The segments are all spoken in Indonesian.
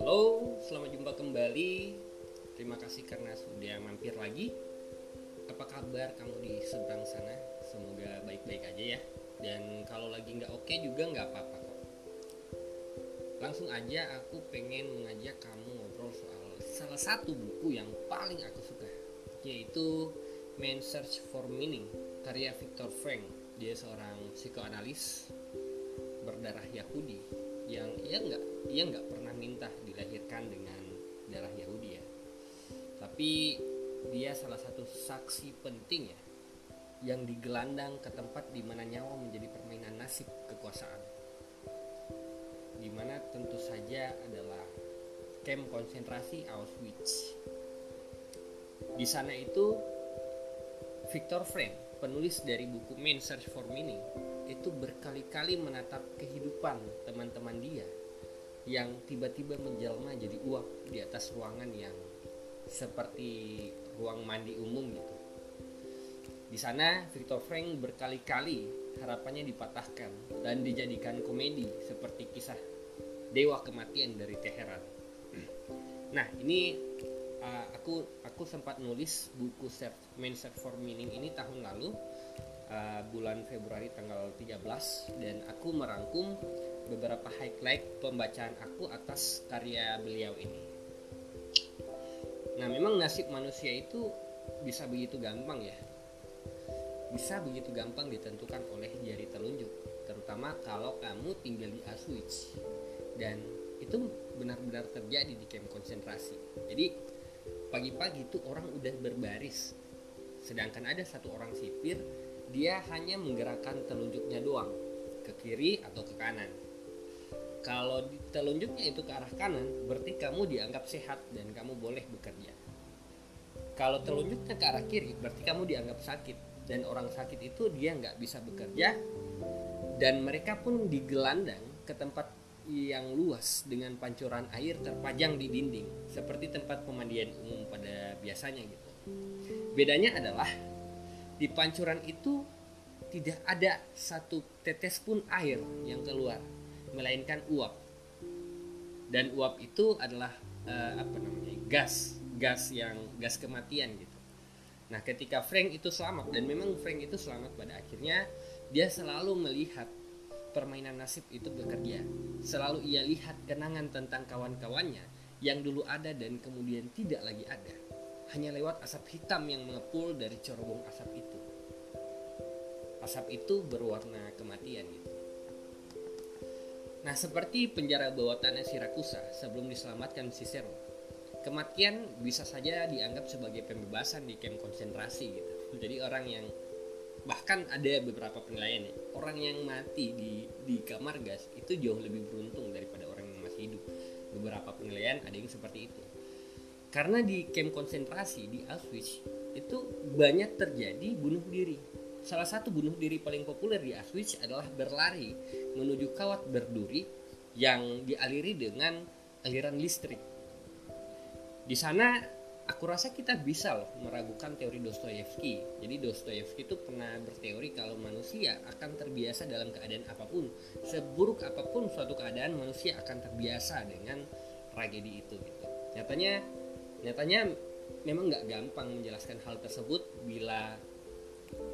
Halo, selamat jumpa kembali. Terima kasih karena sudah mampir lagi. Apa kabar kamu di seberang sana? Semoga baik-baik aja ya. Dan kalau lagi nggak oke juga nggak apa-apa kok. Langsung aja aku pengen mengajak kamu ngobrol soal salah satu buku yang paling aku suka, yaitu Man Search for Meaning karya Viktor Frank. Dia seorang psikoanalis berdarah Yahudi yang ia nggak ia nggak pernah minta dilahirkan dengan darah Yahudi ya. Tapi dia salah satu saksi penting ya yang digelandang ke tempat di mana nyawa menjadi permainan nasib kekuasaan. Di mana tentu saja adalah camp konsentrasi Auschwitz. Di sana itu Viktor Frank penulis dari buku Man Search for Meaning itu berkali-kali menatap kehidupan teman-teman dia yang tiba-tiba menjelma jadi uap di atas ruangan yang seperti ruang mandi umum gitu. Di sana Victor Frank berkali-kali harapannya dipatahkan dan dijadikan komedi seperti kisah Dewa Kematian dari Teheran. Nah, ini uh, aku aku sempat nulis buku Search, Search for Meaning ini tahun lalu uh, bulan Februari tanggal 13 dan aku merangkum beberapa highlight pembacaan aku atas karya beliau ini. Nah, memang nasib manusia itu bisa begitu gampang ya. Bisa begitu gampang ditentukan oleh jari telunjuk, terutama kalau kamu tinggal di Auschwitz. Dan itu benar-benar terjadi di camp konsentrasi. Jadi pagi-pagi itu orang udah berbaris. Sedangkan ada satu orang sipir dia hanya menggerakkan telunjuknya doang ke kiri atau ke kanan. Kalau telunjuknya itu ke arah kanan, berarti kamu dianggap sehat dan kamu boleh bekerja. Kalau telunjuknya ke arah kiri, berarti kamu dianggap sakit dan orang sakit itu dia nggak bisa bekerja dan mereka pun digelandang ke tempat yang luas dengan pancuran air terpajang di dinding seperti tempat pemandian umum pada biasanya gitu. Bedanya adalah di pancuran itu tidak ada satu tetes pun air yang keluar melainkan uap. Dan uap itu adalah uh, apa namanya gas gas yang gas kematian gitu. Nah ketika Frank itu selamat dan memang Frank itu selamat pada akhirnya dia selalu melihat permainan nasib itu bekerja. Selalu ia lihat kenangan tentang kawan-kawannya yang dulu ada dan kemudian tidak lagi ada hanya lewat asap hitam yang mengepul dari corobong asap itu. Asap itu berwarna kematian gitu. Nah, seperti penjara bawah tanah Sirakusa sebelum diselamatkan Cicero. Kematian bisa saja dianggap sebagai pembebasan di kamp konsentrasi gitu. Jadi orang yang bahkan ada beberapa penilaian ya, orang yang mati di di kamar gas itu jauh lebih beruntung daripada orang yang masih hidup. Beberapa penilaian ada yang seperti itu karena di camp konsentrasi di Auschwitz itu banyak terjadi bunuh diri. Salah satu bunuh diri paling populer di Auschwitz adalah berlari menuju kawat berduri yang dialiri dengan aliran listrik. Di sana aku rasa kita bisa loh meragukan teori Dostoyevsky. Jadi Dostoyevsky itu pernah berteori kalau manusia akan terbiasa dalam keadaan apa pun. Seburuk apa pun suatu keadaan manusia akan terbiasa dengan tragedi itu gitu. Nyatanya Nyatanya memang nggak gampang menjelaskan hal tersebut bila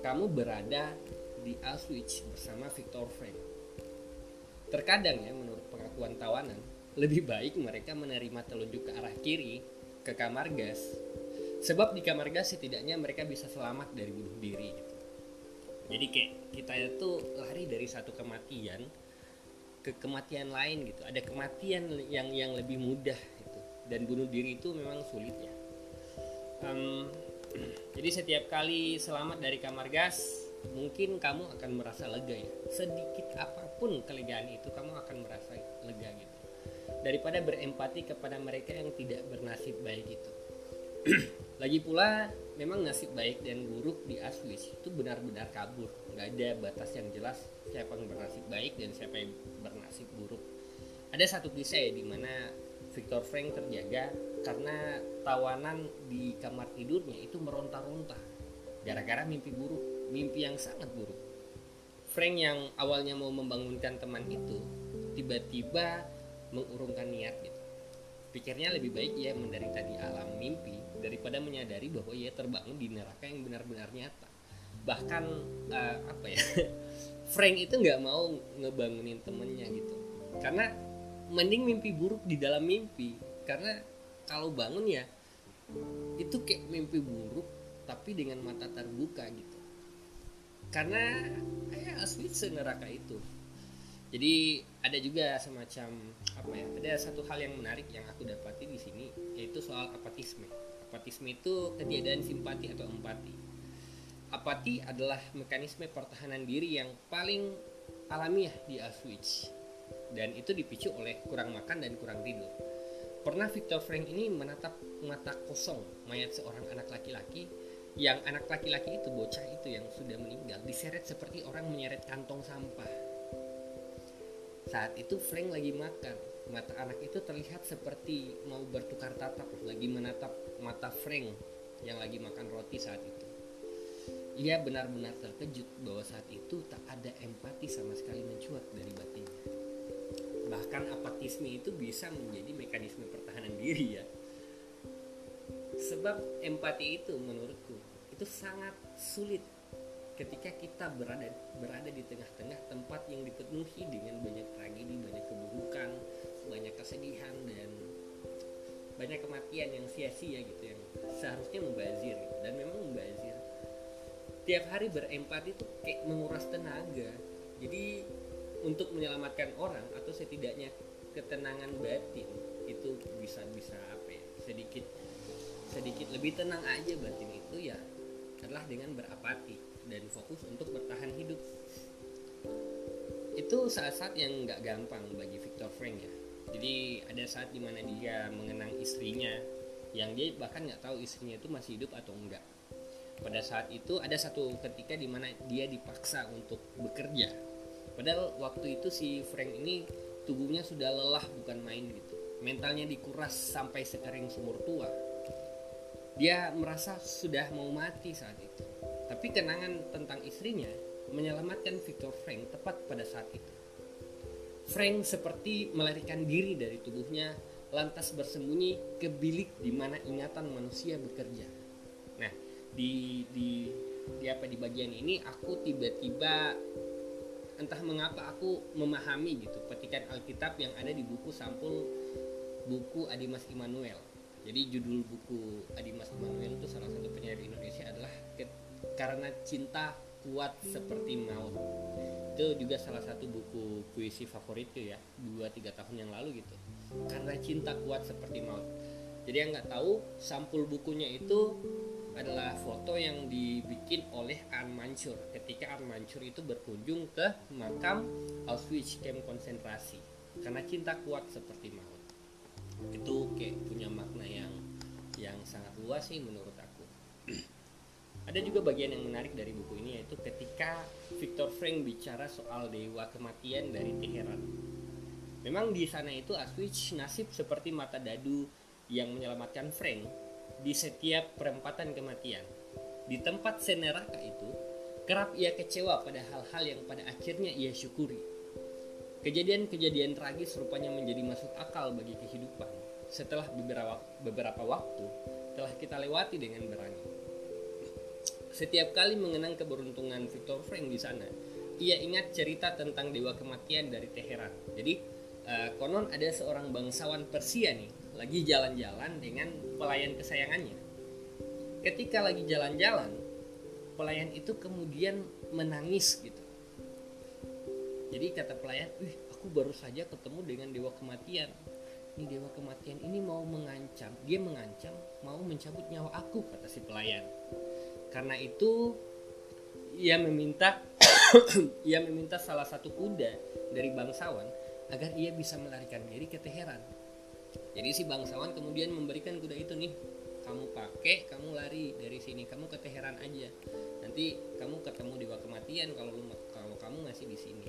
kamu berada di Auschwitz bersama Viktor Frank. Terkadang ya menurut pengakuan tawanan, lebih baik mereka menerima telunjuk ke arah kiri ke kamar gas. Sebab di kamar gas setidaknya mereka bisa selamat dari bunuh diri. Jadi kayak kita itu lari dari satu kematian ke kematian lain gitu. Ada kematian yang yang lebih mudah dan bunuh diri itu memang sulit ya. Um, jadi setiap kali selamat dari kamar gas mungkin kamu akan merasa lega ya. Sedikit apa pun kelegaan itu kamu akan merasa lega gitu. Daripada berempati kepada mereka yang tidak bernasib baik itu. Lagi pula memang nasib baik dan buruk di Auschwitz itu benar-benar kabur. Nggak ada batas yang jelas siapa yang bernasib baik dan siapa yang bernasib buruk. Ada satu kisah ya di mana Victor Frank terjaga karena tawanan di kamar tidurnya itu meronta-ronta. Gara-gara mimpi buruk, mimpi yang sangat buruk. Frank yang awalnya mau membangunkan teman itu tiba-tiba mengurungkan niat gitu. Pikirnya lebih baik ia menderita di alam mimpi daripada menyadari bahwa ia terbangun di neraka yang benar-benar nyata. Bahkan uh, apa ya Frank itu nggak mau ngebangunin temennya gitu. Karena mending mimpi buruk di dalam mimpi. Karena kalau bangun ya itu kayak mimpi buruk tapi dengan mata terbuka gitu. Karena ya asli neraka itu. Jadi ada juga semacam apa ya ada satu hal yang menarik yang aku dapati di sini yaitu soal apatisme. Apatisme itu ketiadaan simpati atau empati. Apati adalah mekanisme pertahanan diri yang paling alamiah di Auschwitz dan itu dipicu oleh kurang makan dan kurang tidur. Pernah Victor Frank ini menatap mata kosong mayat seorang anak laki-laki? Yang anak laki-laki itu bocah itu yang sudah meninggal diseret seperti orang menyeret kantong sampah. Saat itu Frank lagi makan. Mata anak itu terlihat seperti mau bertukar tatap lagi menatap mata Frank yang lagi makan roti saat itu. Ia benar-benar terkejut bahwa saat itu tak ada empati sama sekali mencuat dari batinnya bahkan apatisme itu bisa menjadi mekanisme pertahanan diri ya sebab empati itu menurutku itu sangat sulit ketika kita berada berada di tengah-tengah tempat yang dipenuhi dengan banyak tragedi, banyak keburukan, banyak kesedihan dan banyak kematian yang sia-sia gitu yang seharusnya membazir gitu. dan memang membazir. Tiap hari berempati itu kayak menguras tenaga. Jadi untuk menyelamatkan orang atau setidaknya ketenangan batin itu bisa bisa apa ya sedikit sedikit lebih tenang aja batin itu ya adalah dengan berapati dan fokus untuk bertahan hidup. Itu saat-saat yang nggak gampang bagi Victor Frank ya. Jadi ada saat di mana dia mengenang istrinya yang dia bahkan nggak tahu istrinya itu masih hidup atau enggak pada saat itu ada satu ketika di mana dia dipaksa untuk bekerja padahal waktu itu si Frank ini tubuhnya sudah lelah bukan main gitu mentalnya dikuras sampai sekering sumur tua dia merasa sudah mau mati saat itu. Tapi kenangan tentang istrinya menyelamatkan Victor Frank tepat pada saat itu. Frank seperti melarikan diri dari tubuhnya lantas bersembunyi ke bilik di mana ingatan manusia bekerja. Nah, di di di apa di bagian ini aku tiba-tiba entah mengapa aku memahami gitu petikan Alkitab yang ada di buku sampul buku Adimas Immanuel. Jadi judul buku Adimas Immanuel itu salah satu penyair Indonesia adalah karena cinta kuat seperti maut. Itu juga salah satu buku puisi favoritku ya dua tiga tahun yang lalu gitu. Karena cinta kuat seperti maut. Jadi yang nggak tahu sampul bukunya itu adalah foto yang dibikin oleh Anne Mansur. Ketika Anne Mansur itu berkunjung ke makam Auschwitz camp konsentrasi. Karena cinta kuat seperti maut. Itu kayak punya makna yang yang sangat luas sih menurut aku. Ada juga bagian yang menarik dari buku ini yaitu ketika Victor Frank bicara soal dewa kematian dari Teheran. Memang di sana itu Auschwitz nasib seperti mata dadu yang menyelamatkan Frank di setiap perempatan kematian di tempat seneraka itu kerap ia kecewa pada hal-hal yang pada akhirnya ia syukuri Kejadian-kejadian tragis rupanya menjadi masuk akal bagi kehidupan setelah beberapa, waktu telah kita lewati dengan berani. Setiap kali mengenang keberuntungan Victor Frank di sana, ia ingat cerita tentang dewa kematian dari Teheran. Jadi uh, konon ada seorang bangsawan Persia nih lagi jalan-jalan dengan pelayan kesayangannya. Ketika lagi jalan-jalan, pelayan itu kemudian menangis gitu. Jadi kata pelayan wih aku baru saja ketemu dengan dewa kematian. Ini dewa kematian ini mau mengancam dia mengancam mau mencabut nyawa aku kata si pelayan. Karena itu ia meminta ia meminta salah satu kuda dari bangsawan agar ia bisa melarikan diri ke Teheran. Jadi si bangsawan kemudian memberikan kuda itu nih kamu pakai kamu lari dari sini kamu ke Teheran aja nanti kamu ketemu dewa kematian kalau kalau kamu masih di sini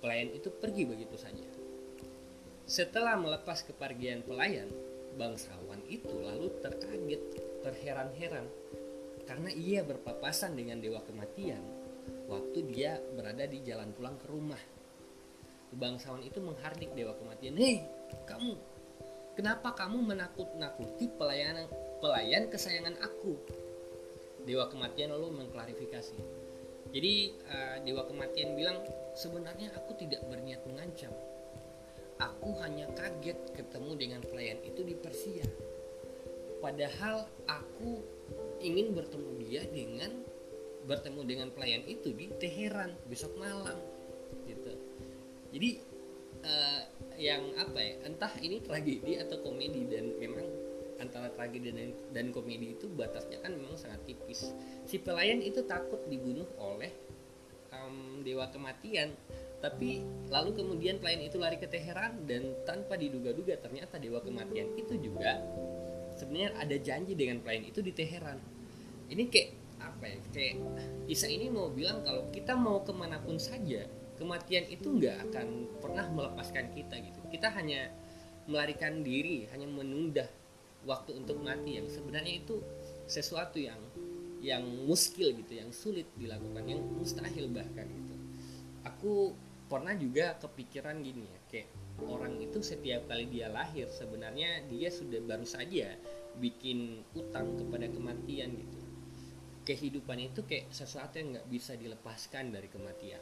Pelayan itu pergi begitu saja. Setelah melepas kepergian pelayan, bangsawan itu lalu terkaget, terheran-heran karena ia berpapasan dengan dewa kematian. waktu dia berada di jalan pulang ke rumah bangsawan itu menghardik dewa kematian hei kamu kenapa kamu menakut-nakuti pelayan pelayan kesayangan aku. Dewa kematian lalu mengklarifikasi. Jadi uh, dewa kematian bilang sebenarnya aku tidak berniat mengancam. Aku hanya kaget ketemu dengan pelayan itu di Persia. Padahal aku ingin bertemu dia dengan bertemu dengan pelayan itu di Teheran besok malam gitu. Jadi uh, yang apa ya entah ini tragedi atau komedi dan memang antara tragedi dan, dan komedi itu batasnya kan memang sangat tipis. Si pelayan itu takut dibunuh oleh um, dewa kematian. Tapi lalu kemudian pelayan itu lari ke Teheran dan tanpa diduga-duga ternyata dewa kematian itu juga sebenarnya ada janji dengan pelayan itu di Teheran. Ini kayak apa ya? Kayak Isa ini mau bilang kalau kita mau ke mana pun saja kematian itu nggak akan pernah melepaskan kita gitu. Kita hanya melarikan diri hanya menunda waktu untuk mati yang sebenarnya itu sesuatu yang yang muskil gitu yang sulit dilakukan yang mustahil bahkan gitu. Aku pernah juga kepikiran gini ya kayak orang itu setiap kali dia lahir sebenarnya dia sudah baru saja bikin utang kepada kematian gitu. Kehidupan itu kayak sesuatu yang nggak bisa dilepaskan dari kematian.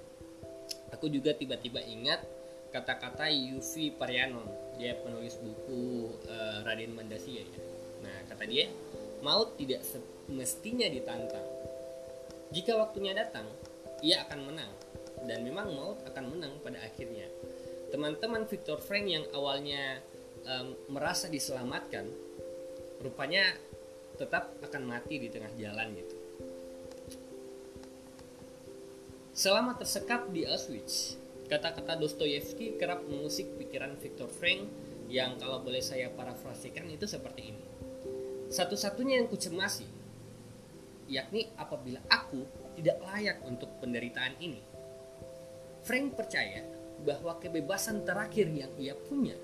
Aku juga tiba-tiba ingat kata-kata Yufi Parianon dia penulis buku uh, Raden Mandasiya ya. Nah kata dia maut tidak semestinya ditantang. Jika waktunya datang ia akan menang. Dan memang maut akan menang pada akhirnya. Teman-teman Victor Frank yang awalnya um, merasa diselamatkan rupanya tetap akan mati di tengah jalan gitu. Selama tersekap di Auschwitz, kata-kata Dostoyevsky kerap mengusik pikiran Viktor Frank yang kalau boleh saya parafrasikan itu seperti ini. Satu-satunya yang kucemasi, yakni apabila aku tidak layak untuk penderitaan ini. Frank percaya bahwa kebebasan terakhir yang ia punya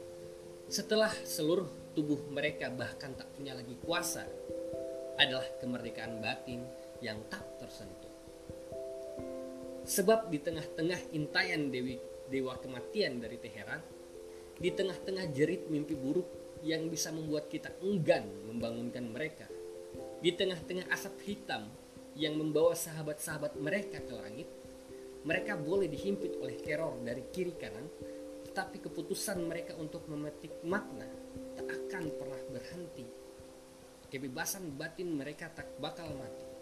setelah seluruh tubuh mereka bahkan tak punya lagi kuasa adalah kemerdekaan batin yang tak tersentuh. Sebab di tengah-tengah intayan Dewi Dewa kematian dari Teheran, di tengah-tengah jerit mimpi buruk yang bisa membuat kita enggan membangunkan mereka, di tengah-tengah asap hitam yang membawa sahabat-sahabat mereka ke langit, mereka boleh dihimpit oleh teror dari kiri kanan, tetapi keputusan mereka untuk memetik makna tak akan pernah berhenti. Kebebasan batin mereka tak bakal mati.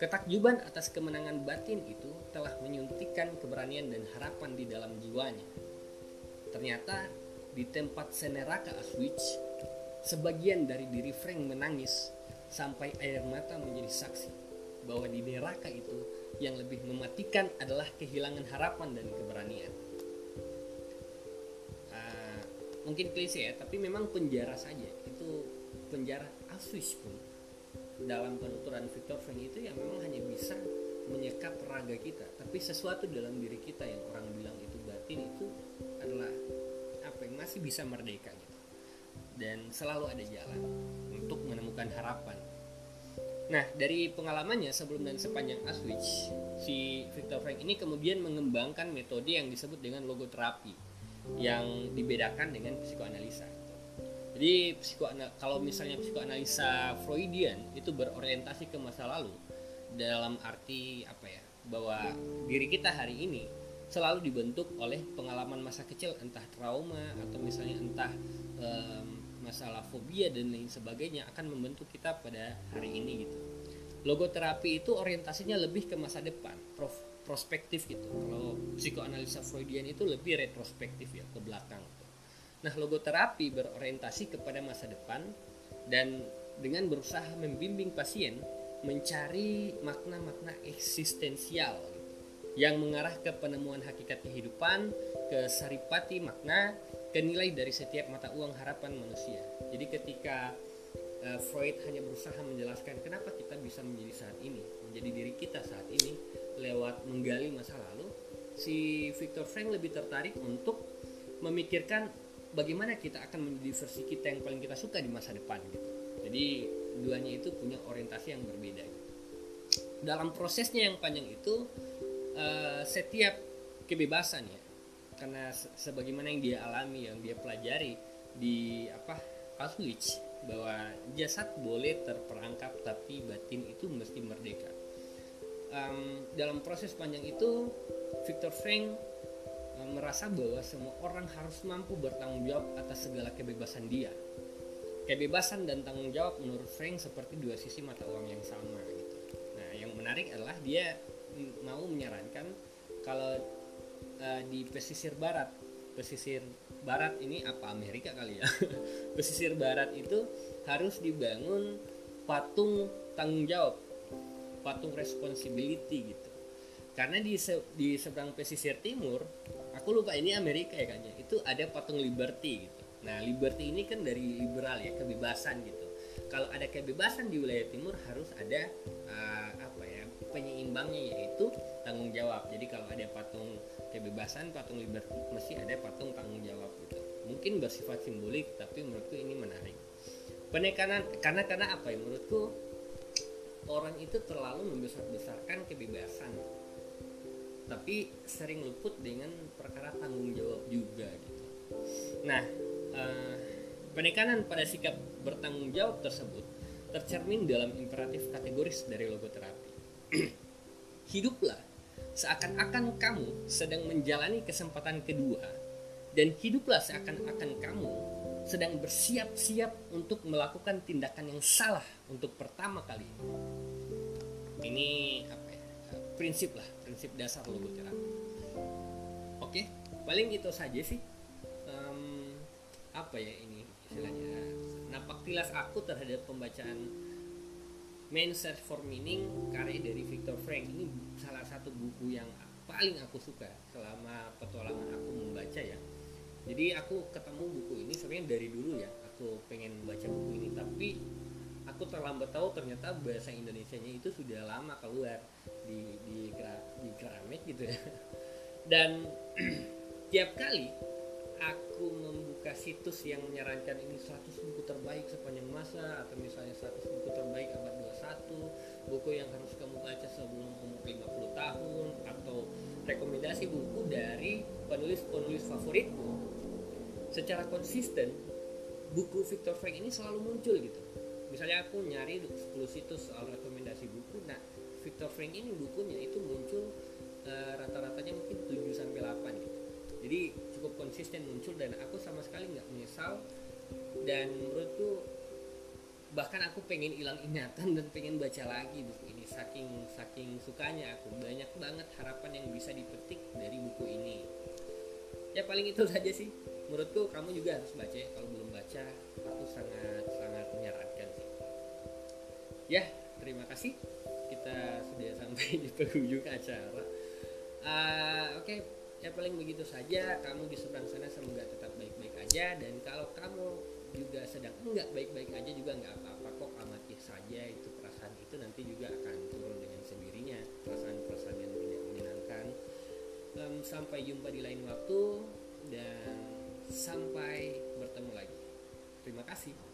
Ketakjuban atas kemenangan batin itu telah menyuntikkan keberanian dan harapan di dalam jiwanya. Ternyata di tempat seneraka Auschwitz, sebagian dari diri Frank menangis sampai air mata menjadi saksi bahwa di neraka itu yang lebih mematikan adalah kehilangan harapan dan keberanian. Uh, mungkin klise ya, tapi memang penjara saja itu penjara Auschwitz pun dalam penuturan Victor Frank itu yang memang hanya bisa menyekat raga kita. Tapi sesuatu dalam diri kita yang orang bilang itu batin itu adalah apa yang masih bisa merdeka gitu. Dan selalu ada jalan untuk menemukan harapan. Nah dari pengalamannya sebelum dan sepanjang Auschwitz si Victor Frank ini kemudian mengembangkan metode yang disebut dengan logoterapi yang dibedakan dengan psikoanalisa jadi kalau misalnya psikoanalisa Freudian itu berorientasi ke masa lalu dalam arti apa ya? Bahwa diri kita hari ini selalu dibentuk oleh pengalaman masa kecil entah trauma atau misalnya entah um, masalah fobia dan lain sebagainya akan membentuk kita pada hari ini gitu. Logoterapi itu orientasinya lebih ke masa depan, prospektif gitu. Kalau psikoanalisa Freudian itu lebih retrospektif ya ke belakang. Nah, logoterapi berorientasi kepada masa depan dan dengan berusaha membimbing pasien mencari makna-makna eksistensial yang mengarah ke penemuan hakikat kehidupan, ke saripati makna, ke nilai dari setiap mata uang harapan manusia. Jadi ketika uh, Freud hanya berusaha menjelaskan kenapa kita bisa menjadi saat ini, menjadi diri kita saat ini lewat menggali masa lalu, si Viktor Frank lebih tertarik untuk memikirkan bagaimana kita akan menjadi versi kita yang paling kita suka di masa depan gitu jadi duanya itu punya orientasi yang berbeda gitu. dalam prosesnya yang panjang itu uh, setiap kebebasan ya karena sebagaimana yang dia alami yang dia pelajari di apa Auschwitz bahwa jasad boleh terperangkap tapi batin itu mesti merdeka um, dalam proses panjang itu Victor Frank merasa bahwa semua orang harus mampu bertanggung jawab atas segala kebebasan dia. Kebebasan dan tanggung jawab menurut Frank seperti dua sisi mata uang yang sama gitu. Nah yang menarik adalah dia mau menyarankan kalau uh, di pesisir barat. Pesisir barat ini apa? Amerika kali ya? Pesisir barat itu harus dibangun patung tanggung jawab patung responsibility gitu karena di se di seberang pesisir timur aku lupa ini Amerika ya kayaknya itu ada patung liberty gitu. Nah liberty ini kan dari liberal ya kebebasan gitu. Kalau ada kebebasan di wilayah timur harus ada uh, apa ya penyeimbangnya yaitu tanggung jawab. Jadi kalau ada patung kebebasan patung liberty mesti ada patung tanggung jawab gitu. Mungkin bersifat simbolik tapi menurutku ini menarik. Penekanan karena karena apa ya menurutku orang itu terlalu membesar-besarkan kebebasan tapi sering luput dengan perkara tanggung jawab juga gitu nah uh, penekanan pada sikap bertanggung jawab tersebut tercermin dalam imperatif kategoris dari logoterapi hiduplah seakan-akan kamu sedang menjalani kesempatan kedua dan hiduplah seakan-akan kamu sedang bersiap-siap untuk melakukan tindakan yang salah untuk pertama kali. Ini apa ya? Prinsip lah, prinsip dasar logoterapi. Oke, paling itu saja sih. Um, apa ya ini istilahnya? Napak tilas aku terhadap pembacaan Main Search for Meaning karya dari Viktor Frank ini salah satu buku yang paling aku suka selama petualangan aku membaca ya jadi aku ketemu buku ini sebenarnya dari dulu ya aku pengen baca buku ini tapi aku terlambat tahu ternyata bahasa Indonesia nya itu sudah lama keluar di di di Gramet gitu ya. Dan tiap kali aku membuka situs yang menyarankan ini 100 buku terbaik sepanjang masa atau misalnya 100 buku terbaik abad 21 buku yang harus kamu baca sebelum umur 50 tahun atau rekomendasi buku dari penulis-penulis favoritmu secara konsisten buku Victor Frank ini selalu muncul gitu misalnya aku nyari 10 situs soal rekomendasi buku nah Victor Frank ini bukunya itu muncul uh, rata-ratanya mungkin 7 sampai 8 gitu. Jadi cukup konsisten muncul dan aku sama sekali nggak menyesal dan menurutku bahkan aku pengen hilang ingatan dan pengen baca lagi buku ini. Saking saking sukanya aku banyak banget harapan yang bisa dipetik dari buku ini. Ya paling itu saja sih. Menurutku kamu juga harus baca ya kalau belum baca ya terima kasih. Kita sudah sampai di penghujung acara. Uh, oke. Okay ya paling begitu saja. Kamu di seberang sana semoga tetap baik-baik aja. Dan kalau kamu juga sedang enggak baik-baik aja juga nggak apa-apa kok. Amati saja itu perasaan itu. Nanti juga akan turun dengan sendirinya. Perasaan-perasaan yang tidak menyenangkan. Um, sampai jumpa di lain waktu. Dan sampai bertemu lagi. Terima kasih